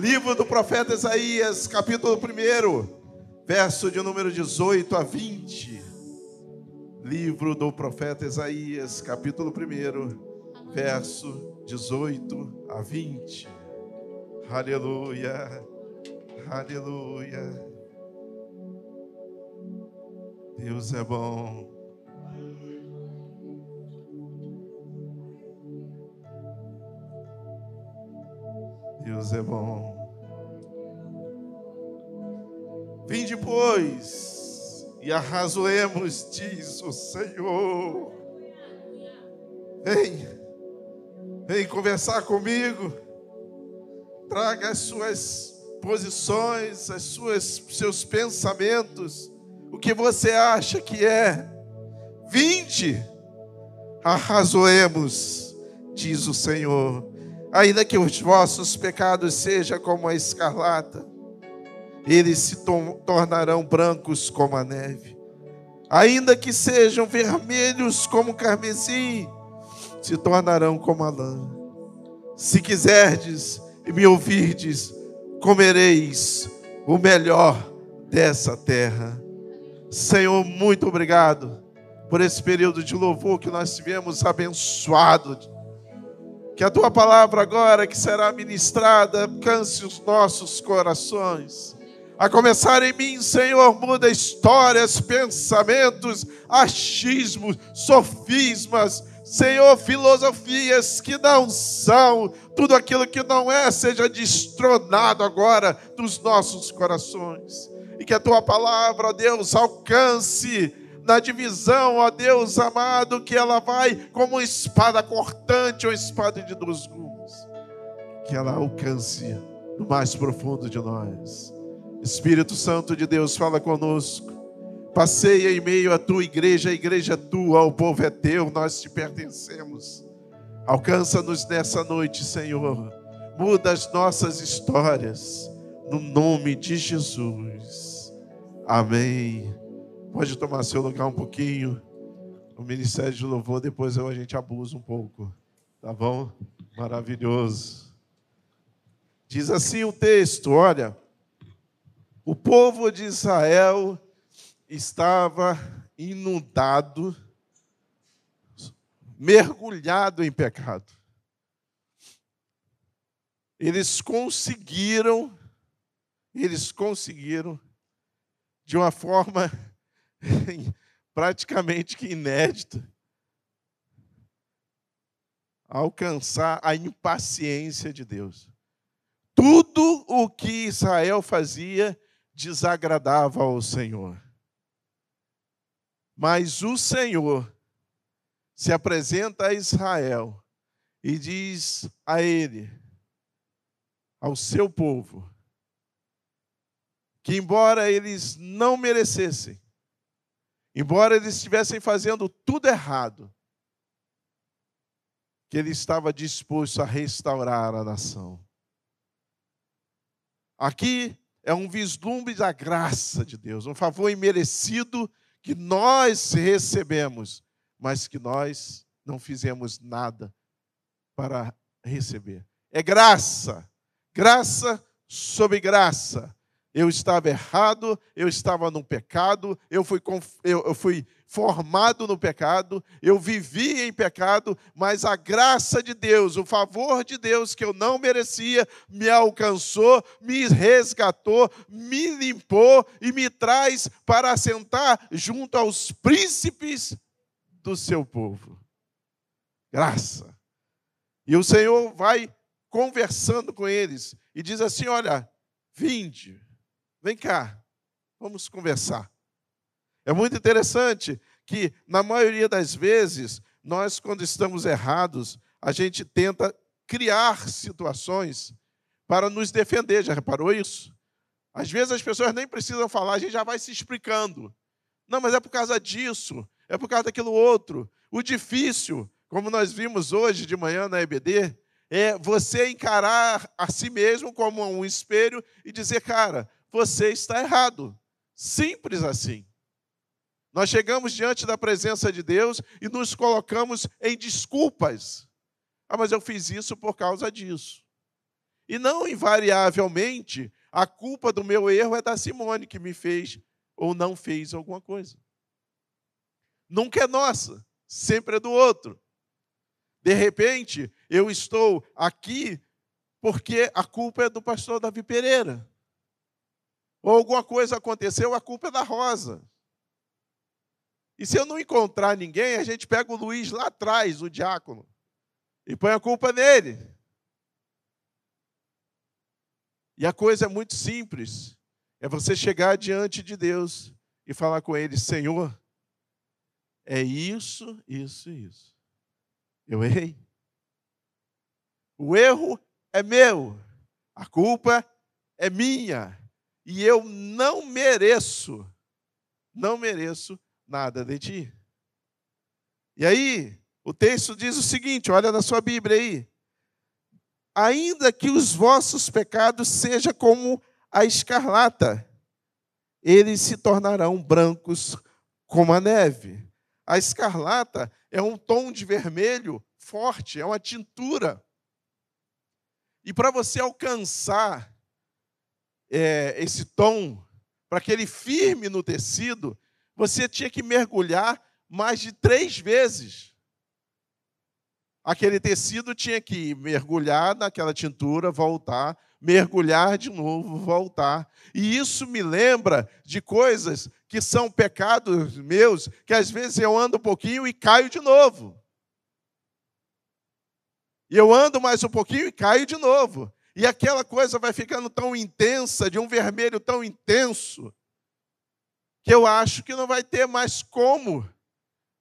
Livro do profeta Isaías, capítulo 1, verso de número 18 a 20. Livro do profeta Isaías, capítulo 1, verso 18 a 20. Aleluia, aleluia. Deus é bom. Deus é bom. Vim depois e arrazoemos, diz o Senhor. Vem, vem conversar comigo. Traga as suas posições, as suas seus pensamentos, o que você acha que é. Vinde, arrazoemos, diz o Senhor ainda que os vossos pecados sejam como a escarlata, eles se tornarão brancos como a neve. Ainda que sejam vermelhos como o carmesim, se tornarão como a lã. Se quiserdes e me ouvirdes, comereis o melhor dessa terra. Senhor, muito obrigado por esse período de louvor que nós tivemos abençoado que a tua palavra agora que será ministrada alcance os nossos corações. A começar em mim, Senhor, muda histórias, pensamentos, achismos, sofismas, Senhor, filosofias que não são, tudo aquilo que não é, seja destronado agora dos nossos corações. E que a tua palavra, Deus, alcance na divisão, ó Deus amado, que ela vai como espada cortante ou espada de dois gumes, que ela alcance no mais profundo de nós. Espírito Santo de Deus, fala conosco. Passeia em meio à tua igreja, a igreja é tua, o povo é teu, nós te pertencemos. Alcança-nos nessa noite, Senhor. Muda as nossas histórias, no nome de Jesus. Amém. Pode tomar seu lugar um pouquinho. O ministério de louvor, depois a gente abusa um pouco. Tá bom? Maravilhoso. Diz assim o texto: olha, o povo de Israel estava inundado, mergulhado em pecado. Eles conseguiram, eles conseguiram, de uma forma praticamente que inédito, alcançar a impaciência de Deus. Tudo o que Israel fazia desagradava ao Senhor. Mas o Senhor se apresenta a Israel e diz a ele, ao seu povo, que embora eles não merecessem, Embora eles estivessem fazendo tudo errado, que ele estava disposto a restaurar a nação. Aqui é um vislumbre da graça de Deus, um favor imerecido que nós recebemos, mas que nós não fizemos nada para receber. É graça, graça sobre graça. Eu estava errado, eu estava no pecado, eu fui, eu, fui formado no pecado, eu vivi em pecado, mas a graça de Deus, o favor de Deus que eu não merecia, me alcançou, me resgatou, me limpou e me traz para assentar junto aos príncipes do seu povo. Graça. E o Senhor vai conversando com eles e diz assim: Olha, vinde Vem cá, vamos conversar. É muito interessante que, na maioria das vezes, nós, quando estamos errados, a gente tenta criar situações para nos defender. Já reparou isso? Às vezes as pessoas nem precisam falar, a gente já vai se explicando. Não, mas é por causa disso, é por causa daquilo outro. O difícil, como nós vimos hoje de manhã na EBD, é você encarar a si mesmo como um espelho e dizer, cara, você está errado. Simples assim. Nós chegamos diante da presença de Deus e nos colocamos em desculpas. Ah, mas eu fiz isso por causa disso. E não invariavelmente a culpa do meu erro é da Simone que me fez ou não fez alguma coisa. Nunca é nossa, sempre é do outro. De repente, eu estou aqui porque a culpa é do pastor Davi Pereira. Ou alguma coisa aconteceu, a culpa é da Rosa. E se eu não encontrar ninguém, a gente pega o Luiz lá atrás, o diácono, e põe a culpa nele. E a coisa é muito simples. É você chegar diante de Deus e falar com ele: Senhor, é isso, isso, isso. Eu errei. O erro é meu, a culpa é minha, e eu não mereço, não mereço nada de ti. E aí, o texto diz o seguinte: olha na sua Bíblia aí. Ainda que os vossos pecados sejam como a escarlata, eles se tornarão brancos como a neve. A escarlata é um tom de vermelho forte, é uma tintura. E para você alcançar é, esse tom, para que ele firme no tecido, você tinha que mergulhar mais de três vezes. Aquele tecido tinha que mergulhar naquela tintura, voltar, mergulhar de novo, voltar. E isso me lembra de coisas que são pecados meus, que às vezes eu ando um pouquinho e caio de novo. E eu ando mais um pouquinho e caio de novo. E aquela coisa vai ficando tão intensa, de um vermelho tão intenso, que eu acho que não vai ter mais como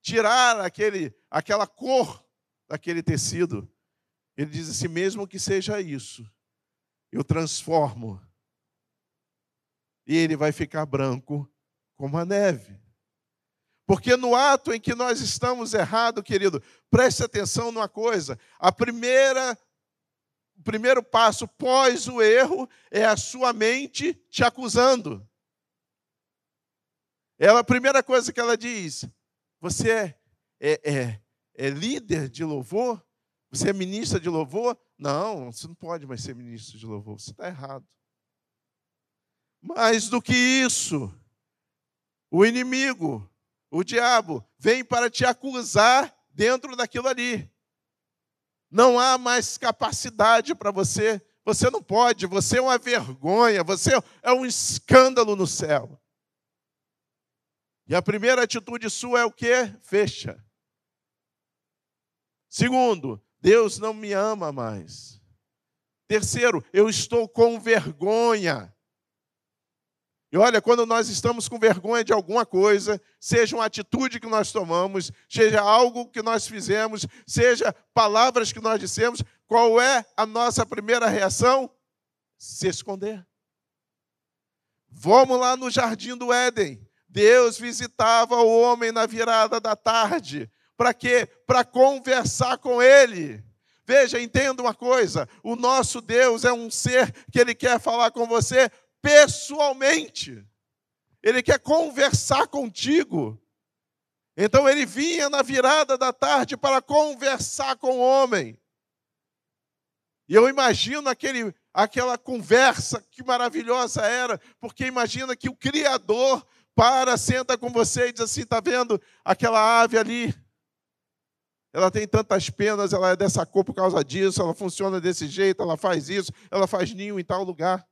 tirar aquele, aquela cor daquele tecido. Ele diz assim: mesmo que seja isso, eu transformo. E ele vai ficar branco como a neve. Porque no ato em que nós estamos errados, querido, preste atenção numa coisa: a primeira o primeiro passo pós o erro é a sua mente te acusando. Ela, a primeira coisa que ela diz: Você é, é, é, é líder de louvor? Você é ministra de louvor? Não, você não pode mais ser ministro de louvor, você está errado. Mais do que isso, o inimigo, o diabo, vem para te acusar dentro daquilo ali. Não há mais capacidade para você, você não pode, você é uma vergonha, você é um escândalo no céu. E a primeira atitude sua é o que? Fecha. Segundo, Deus não me ama mais. Terceiro, eu estou com vergonha. E olha, quando nós estamos com vergonha de alguma coisa, seja uma atitude que nós tomamos, seja algo que nós fizemos, seja palavras que nós dissemos, qual é a nossa primeira reação? Se esconder. Vamos lá no jardim do Éden. Deus visitava o homem na virada da tarde. Para quê? Para conversar com ele. Veja, entenda uma coisa: o nosso Deus é um ser que ele quer falar com você pessoalmente. Ele quer conversar contigo. Então ele vinha na virada da tarde para conversar com o homem. E eu imagino aquele, aquela conversa que maravilhosa era, porque imagina que o Criador para, senta com você e diz assim: está vendo aquela ave ali? Ela tem tantas penas, ela é dessa cor por causa disso, ela funciona desse jeito, ela faz isso, ela faz ninho em tal lugar.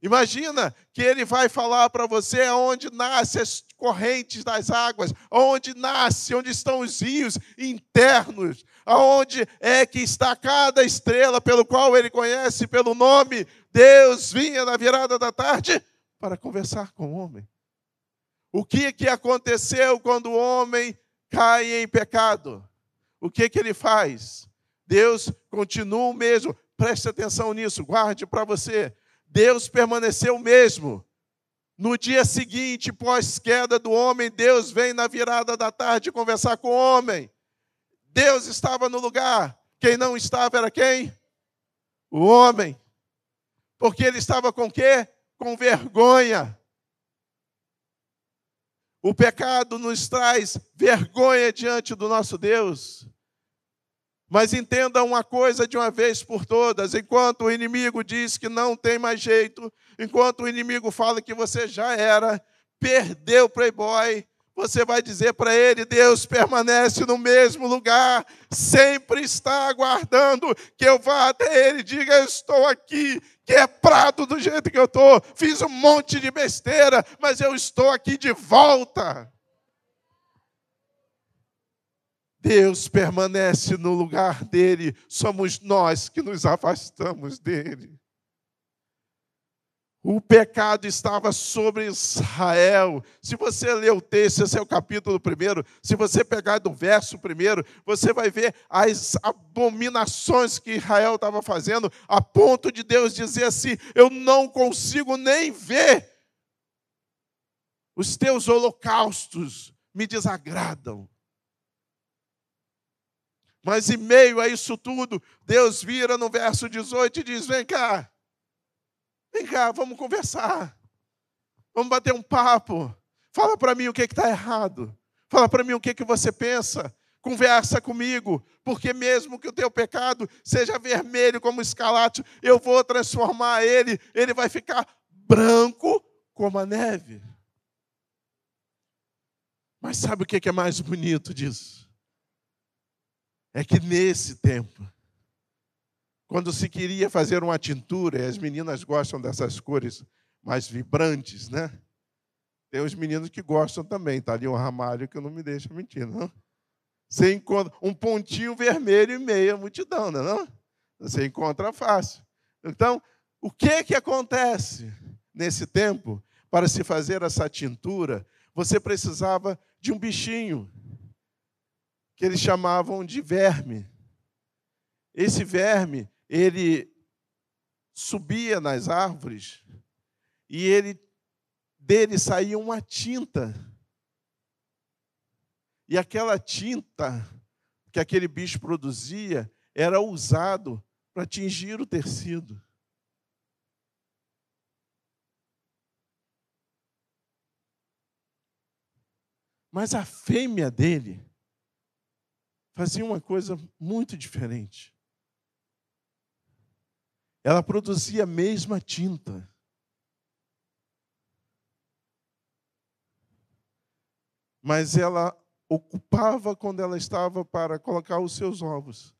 Imagina que ele vai falar para você onde nascem as correntes das águas, onde nasce, onde estão os rios internos, aonde é que está cada estrela pelo qual ele conhece pelo nome. Deus vinha na virada da tarde para conversar com o homem. O que, que aconteceu quando o homem cai em pecado? O que, que ele faz? Deus continua o mesmo. Preste atenção nisso, guarde para você. Deus permaneceu o mesmo. No dia seguinte, pós-queda do homem, Deus vem na virada da tarde conversar com o homem. Deus estava no lugar. Quem não estava era quem? O homem. Porque ele estava com quê? com vergonha. O pecado nos traz vergonha diante do nosso Deus. Mas entenda uma coisa de uma vez por todas: enquanto o inimigo diz que não tem mais jeito, enquanto o inimigo fala que você já era, perdeu o playboy, você vai dizer para ele: Deus permanece no mesmo lugar, sempre está aguardando que eu vá até ele e diga: Eu estou aqui, quebrado do jeito que eu estou, fiz um monte de besteira, mas eu estou aqui de volta. Deus permanece no lugar dele, somos nós que nos afastamos dele. O pecado estava sobre Israel. Se você ler o texto, esse é o capítulo primeiro. Se você pegar do verso primeiro, você vai ver as abominações que Israel estava fazendo, a ponto de Deus dizer assim: Eu não consigo nem ver. Os teus holocaustos me desagradam. Mas em meio a isso tudo, Deus vira no verso 18 e diz: Vem cá. Vem cá, vamos conversar. Vamos bater um papo. Fala para mim o que está errado. Fala para mim o que, que você pensa. Conversa comigo, porque mesmo que o teu pecado seja vermelho como escalate, eu vou transformar ele, ele vai ficar branco como a neve. Mas sabe o que é mais bonito disso? É que nesse tempo, quando se queria fazer uma tintura, e as meninas gostam dessas cores mais vibrantes, né? Tem os meninos que gostam também, tá ali um ramalho que não me deixa mentir, não? Você encontra um pontinho vermelho e meia multidão, não, é não? Você encontra fácil. Então, o que que acontece nesse tempo para se fazer essa tintura? Você precisava de um bichinho que eles chamavam de verme. Esse verme ele subia nas árvores e ele dele saía uma tinta. E aquela tinta que aquele bicho produzia era usado para tingir o tecido. Mas a fêmea dele fazia uma coisa muito diferente ela produzia a mesma tinta. Mas ela ocupava, quando ela estava para colocar os seus ovos,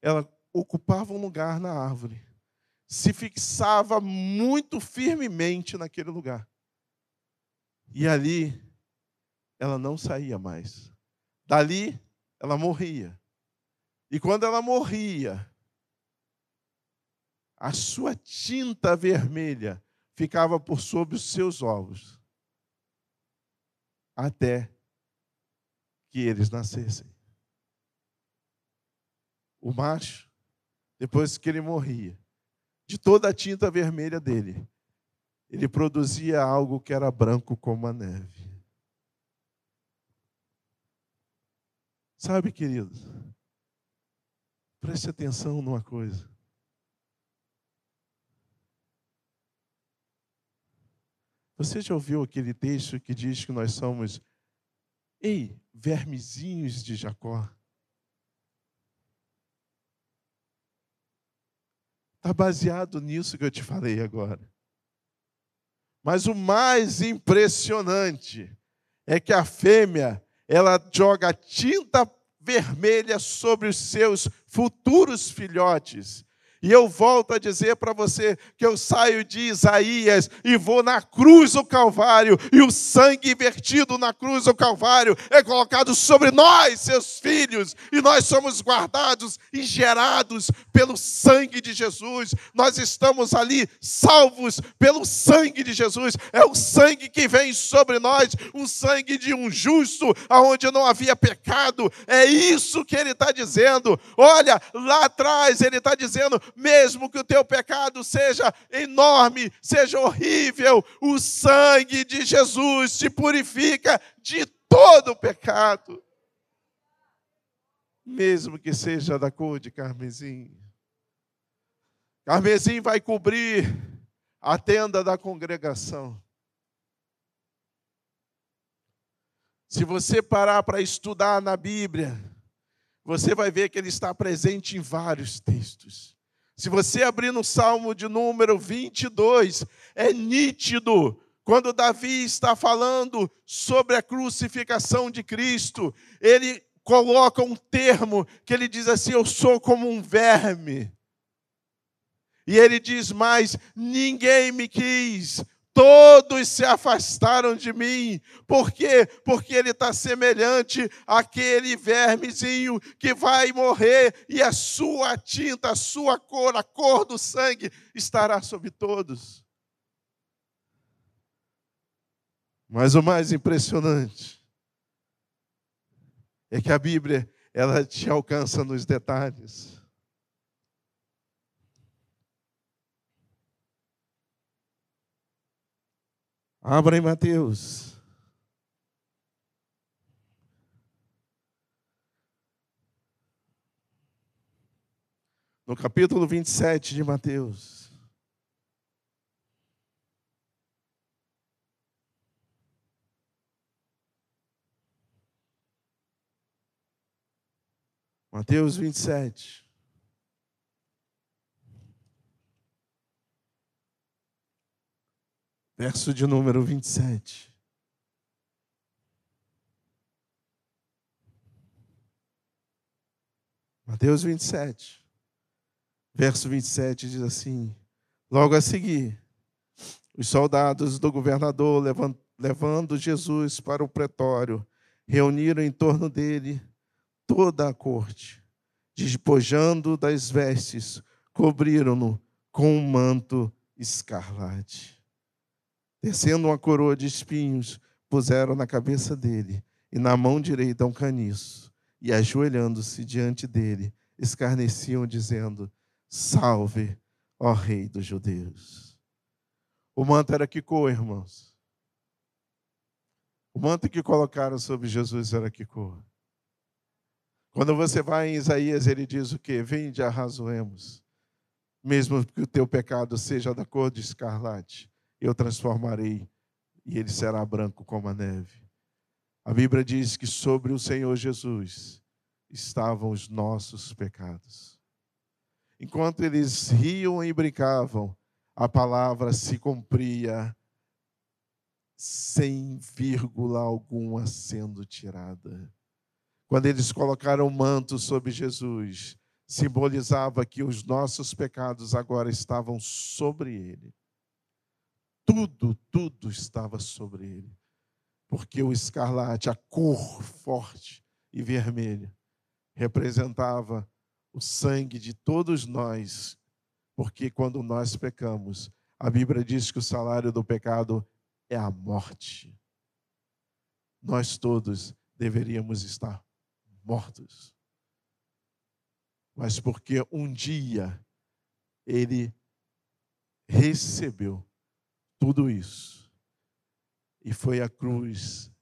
ela ocupava um lugar na árvore, se fixava muito firmemente naquele lugar. E ali ela não saía mais. Dali ela morria. E quando ela morria, a sua tinta vermelha ficava por sobre os seus ovos, até que eles nascessem. O macho, depois que ele morria, de toda a tinta vermelha dele, ele produzia algo que era branco como a neve. Sabe, querido, preste atenção numa coisa. Você já ouviu aquele texto que diz que nós somos, ei, vermezinhos de Jacó? Está baseado nisso que eu te falei agora. Mas o mais impressionante é que a fêmea, ela joga tinta vermelha sobre os seus futuros filhotes. E eu volto a dizer para você que eu saio de Isaías e vou na cruz do Calvário, e o sangue vertido na cruz do Calvário é colocado sobre nós, seus filhos, e nós somos guardados e gerados pelo sangue de Jesus. Nós estamos ali salvos pelo sangue de Jesus. É o sangue que vem sobre nós, o sangue de um justo, aonde não havia pecado. É isso que ele está dizendo. Olha, lá atrás ele está dizendo: mesmo que o teu pecado seja enorme, seja horrível, o sangue de Jesus te purifica de todo o pecado. Mesmo que seja da cor de carmesim. Carmesim vai cobrir a tenda da congregação. Se você parar para estudar na Bíblia, você vai ver que ele está presente em vários textos. Se você abrir no Salmo de número 22, é nítido quando Davi está falando sobre a crucificação de Cristo, ele coloca um termo que ele diz assim: Eu sou como um verme. E ele diz mais: Ninguém me quis, todos se afastaram de mim. Por quê? Porque ele está semelhante àquele vermezinho que vai morrer e a sua tinta, a sua cor, a cor do sangue estará sobre todos. Mas o mais impressionante é que a Bíblia ela te alcança nos detalhes. Abra em Mateus. No capítulo 27 de Mateus. Mateus 27. Verso de número 27. Mateus 27, verso 27 diz assim: Logo a seguir, os soldados do governador, levando Jesus para o pretório, reuniram em torno dele toda a corte, despojando das vestes, cobriram-no com um manto escarlate. Descendo uma coroa de espinhos, puseram na cabeça dele, e na mão direita um caniço, e ajoelhando-se diante dele, escarneciam, dizendo: Salve, ó Rei dos Judeus. O manto era que cor, irmãos? O manto que colocaram sobre Jesus era que cor? Quando você vai em Isaías, ele diz o quê? Vinde, arrazoemos. Mesmo que o teu pecado seja da cor de escarlate, eu transformarei e ele será branco como a neve. A Bíblia diz que sobre o Senhor Jesus estavam os nossos pecados. Enquanto eles riam e brincavam, a palavra se cumpria sem vírgula alguma sendo tirada. Quando eles colocaram o manto sobre Jesus, simbolizava que os nossos pecados agora estavam sobre ele tudo, tudo estava sobre ele. Porque o escarlate, a cor forte e vermelha, representava o sangue de todos nós. Porque quando nós pecamos, a Bíblia diz que o salário do pecado é a morte. Nós todos deveríamos estar mortos. Mas porque um dia ele recebeu tudo isso. E foi à cruz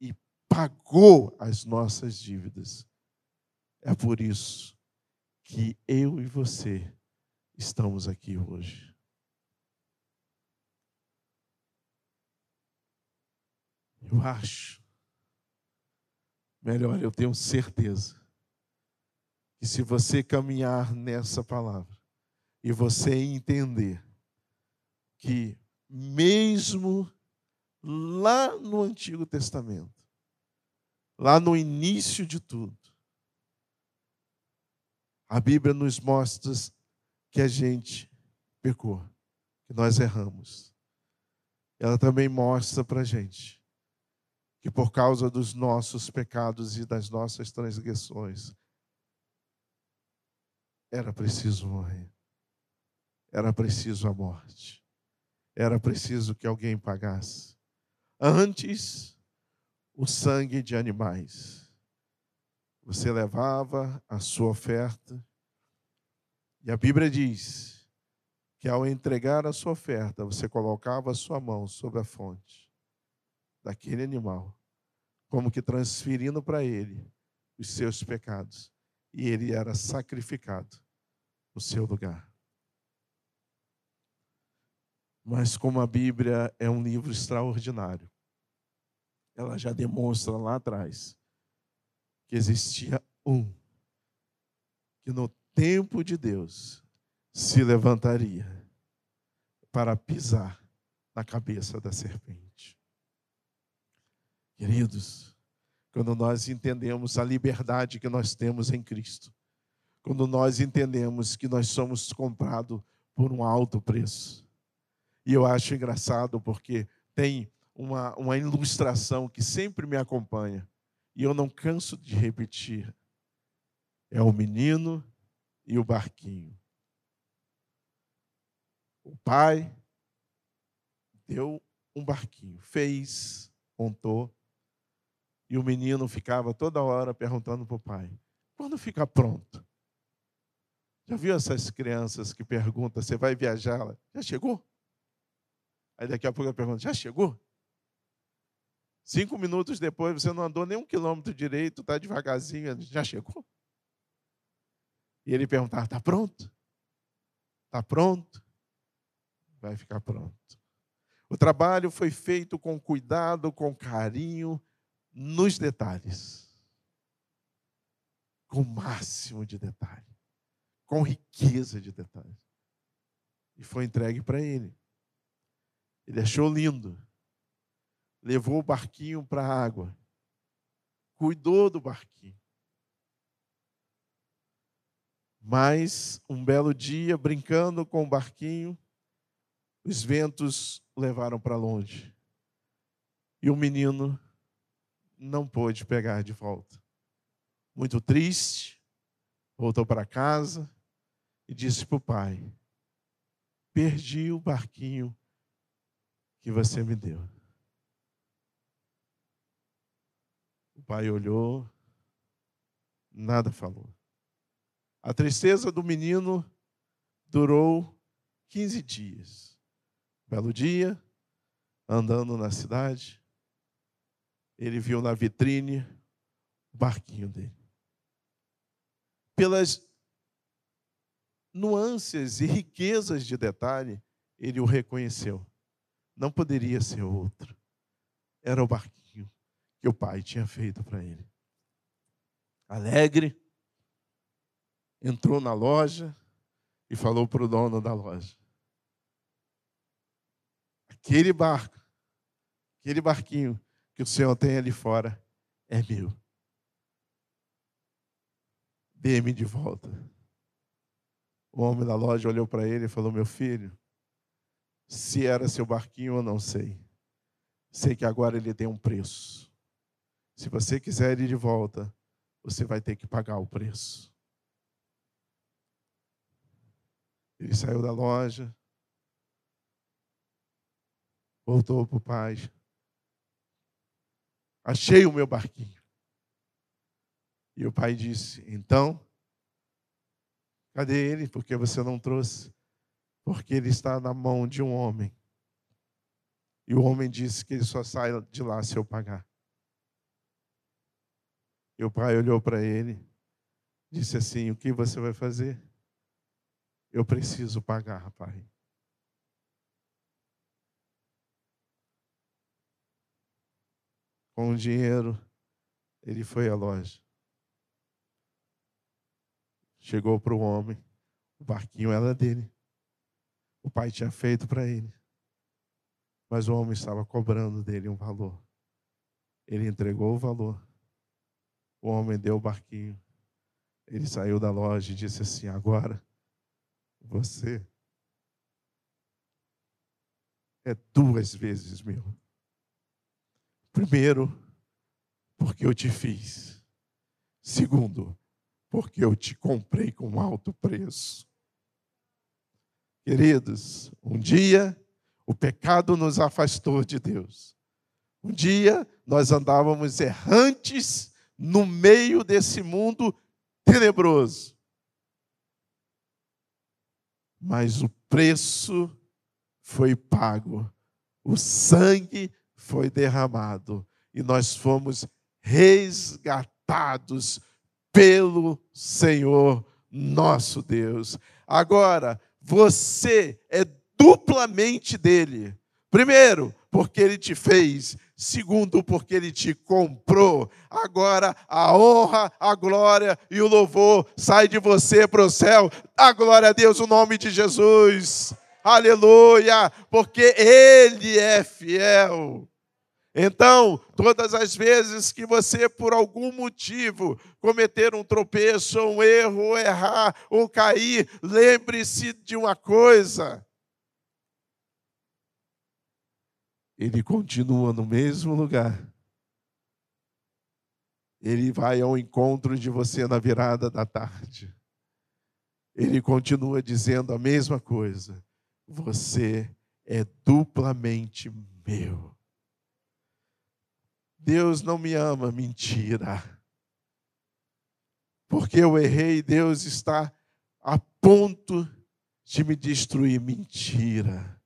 e pagou as nossas dívidas. É por isso que eu e você estamos aqui hoje. Eu acho, melhor, eu tenho certeza, que se você caminhar nessa palavra e você entender que mesmo lá no Antigo Testamento, lá no início de tudo, a Bíblia nos mostra que a gente pecou, que nós erramos. Ela também mostra para a gente que por causa dos nossos pecados e das nossas transgressões, era preciso morrer, era preciso a morte era preciso que alguém pagasse. Antes, o sangue de animais. Você levava a sua oferta, e a Bíblia diz que ao entregar a sua oferta, você colocava a sua mão sobre a fonte daquele animal, como que transferindo para ele os seus pecados, e ele era sacrificado no seu lugar. Mas como a Bíblia é um livro extraordinário, ela já demonstra lá atrás que existia um que no tempo de Deus se levantaria para pisar na cabeça da serpente. Queridos, quando nós entendemos a liberdade que nós temos em Cristo, quando nós entendemos que nós somos comprados por um alto preço. E eu acho engraçado porque tem uma, uma ilustração que sempre me acompanha, e eu não canso de repetir: é o menino e o barquinho. O pai deu um barquinho, fez, montou, e o menino ficava toda hora perguntando para o pai: quando fica pronto? Já viu essas crianças que perguntam: você vai viajar? Já chegou? Aí daqui a pouco eu pergunto: já chegou? Cinco minutos depois você não andou nem um quilômetro direito, está devagarzinho, já chegou? E ele perguntava: está pronto? Está pronto? Vai ficar pronto. O trabalho foi feito com cuidado, com carinho, nos detalhes. Com o máximo de detalhe. Com riqueza de detalhes. E foi entregue para ele. Ele achou lindo. Levou o barquinho para a água. Cuidou do barquinho. Mas, um belo dia, brincando com o barquinho, os ventos o levaram para longe. E o menino não pôde pegar de volta. Muito triste, voltou para casa e disse para o pai: Perdi o barquinho que você me deu. O pai olhou, nada falou. A tristeza do menino durou 15 dias. Belo dia, andando na cidade, ele viu na vitrine o barquinho dele. Pelas nuances e riquezas de detalhe, ele o reconheceu. Não poderia ser outro. Era o barquinho que o pai tinha feito para ele. Alegre, entrou na loja e falou para o dono da loja: Aquele barco, aquele barquinho que o Senhor tem ali fora é meu. Dê-me de volta. O homem da loja olhou para ele e falou: Meu filho, se era seu barquinho, eu não sei. Sei que agora ele tem um preço. Se você quiser ir de volta, você vai ter que pagar o preço. Ele saiu da loja, voltou para o pai, Achei o meu barquinho. E o pai disse: Então, cadê ele? Porque você não trouxe? Porque ele está na mão de um homem. E o homem disse que ele só sai de lá se eu pagar. E o pai olhou para ele, disse assim: O que você vai fazer? Eu preciso pagar, pai. com o dinheiro, ele foi à loja. Chegou para o homem, o barquinho era dele. O pai tinha feito para ele. Mas o homem estava cobrando dele um valor. Ele entregou o valor. O homem deu o barquinho. Ele saiu da loja e disse assim: Agora, você é duas vezes meu. Primeiro, porque eu te fiz. Segundo, porque eu te comprei com alto preço. Queridos, um dia o pecado nos afastou de Deus. Um dia nós andávamos errantes no meio desse mundo tenebroso. Mas o preço foi pago. O sangue foi derramado e nós fomos resgatados pelo Senhor nosso Deus. Agora, você é duplamente dele. Primeiro, porque ele te fez. Segundo, porque ele te comprou. Agora a honra, a glória e o louvor sai de você para o céu. A glória a Deus, o nome de Jesus. Aleluia! Porque ele é fiel. Então, todas as vezes que você, por algum motivo, cometer um tropeço, um erro, ou errar, ou cair, lembre-se de uma coisa: ele continua no mesmo lugar. Ele vai ao encontro de você na virada da tarde. Ele continua dizendo a mesma coisa. Você é duplamente meu. Deus não me ama, mentira. Porque eu errei, Deus está a ponto de me destruir, mentira.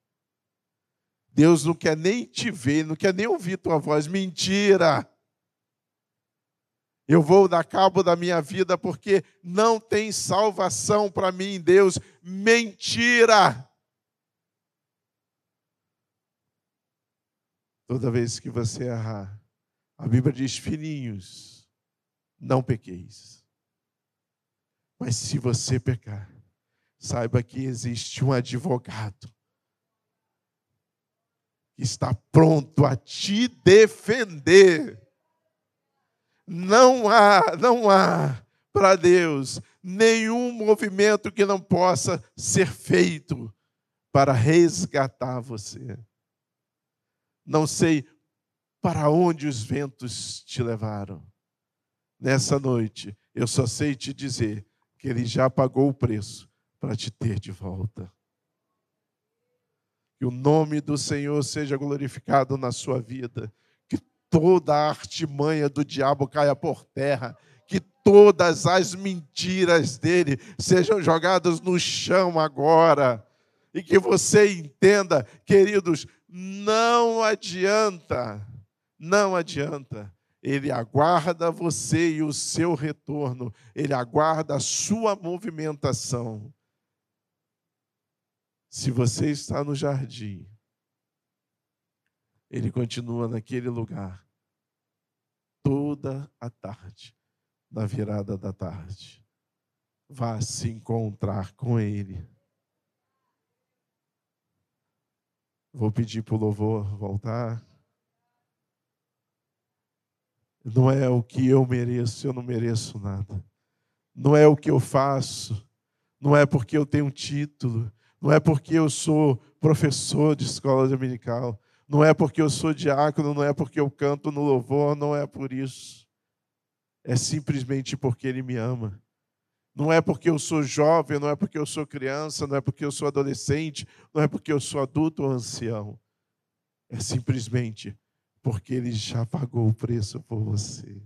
Deus não quer nem te ver, não quer nem ouvir tua voz, mentira. Eu vou dar cabo da minha vida porque não tem salvação para mim em Deus, mentira. Toda vez que você errar, a Bíblia diz: filhinhos, não pequeis. Mas se você pecar, saiba que existe um advogado que está pronto a te defender. Não há, não há para Deus nenhum movimento que não possa ser feito para resgatar você. Não sei para onde os ventos te levaram. Nessa noite, eu só sei te dizer que Ele já pagou o preço para te ter de volta. Que o nome do Senhor seja glorificado na sua vida. Que toda a artimanha do diabo caia por terra. Que todas as mentiras dele sejam jogadas no chão agora. E que você entenda, queridos, não adianta não adianta. Ele aguarda você e o seu retorno, ele aguarda a sua movimentação. Se você está no jardim, ele continua naquele lugar toda a tarde, na virada da tarde. Vá se encontrar com ele. Vou pedir para o louvor voltar. Não é o que eu mereço, eu não mereço nada. Não é o que eu faço, não é porque eu tenho um título, não é porque eu sou professor de escola dominical, não é porque eu sou diácono, não é porque eu canto no louvor, não é por isso. É simplesmente porque Ele me ama. Não é porque eu sou jovem, não é porque eu sou criança, não é porque eu sou adolescente, não é porque eu sou adulto ou ancião. É simplesmente porque ele já pagou o preço por você.